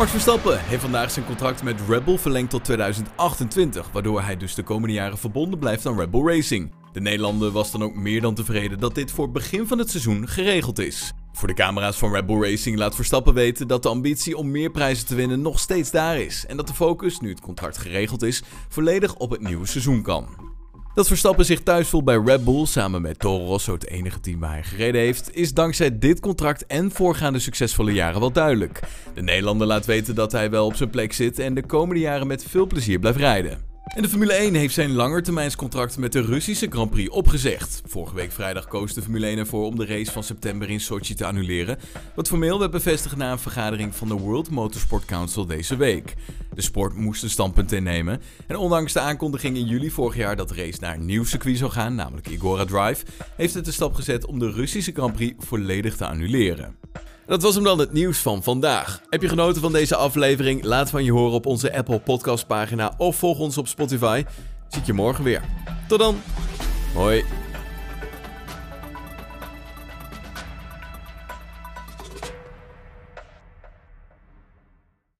Max Verstappen heeft vandaag zijn contract met Red Bull verlengd tot 2028, waardoor hij dus de komende jaren verbonden blijft aan Red Bull Racing. De Nederlander was dan ook meer dan tevreden dat dit voor begin van het seizoen geregeld is. Voor de camera's van Red Bull Racing laat Verstappen weten dat de ambitie om meer prijzen te winnen nog steeds daar is en dat de focus, nu het contract geregeld is, volledig op het nieuwe seizoen kan. Dat Verstappen zich thuis voelt bij Red Bull, samen met Toro Rosso, het enige team waar hij gereden heeft, is dankzij dit contract en voorgaande succesvolle jaren wel duidelijk. De Nederlander laat weten dat hij wel op zijn plek zit en de komende jaren met veel plezier blijft rijden. En de Formule 1 heeft zijn langetermijnscontract met de Russische Grand Prix opgezegd. Vorige week vrijdag koos de Formule 1 ervoor om de race van september in Sochi te annuleren, wat formeel werd bevestigd na een vergadering van de World Motorsport Council deze week. De sport moest een standpunt innemen en ondanks de aankondiging in juli vorig jaar dat de race naar een nieuw circuit zou gaan, namelijk Igora Drive, heeft het de stap gezet om de Russische Grand Prix volledig te annuleren. Dat was hem dan het nieuws van vandaag. Heb je genoten van deze aflevering? Laat van je horen op onze Apple Podcast pagina of volg ons op Spotify. Zie ik je morgen weer. Tot dan. Hoi.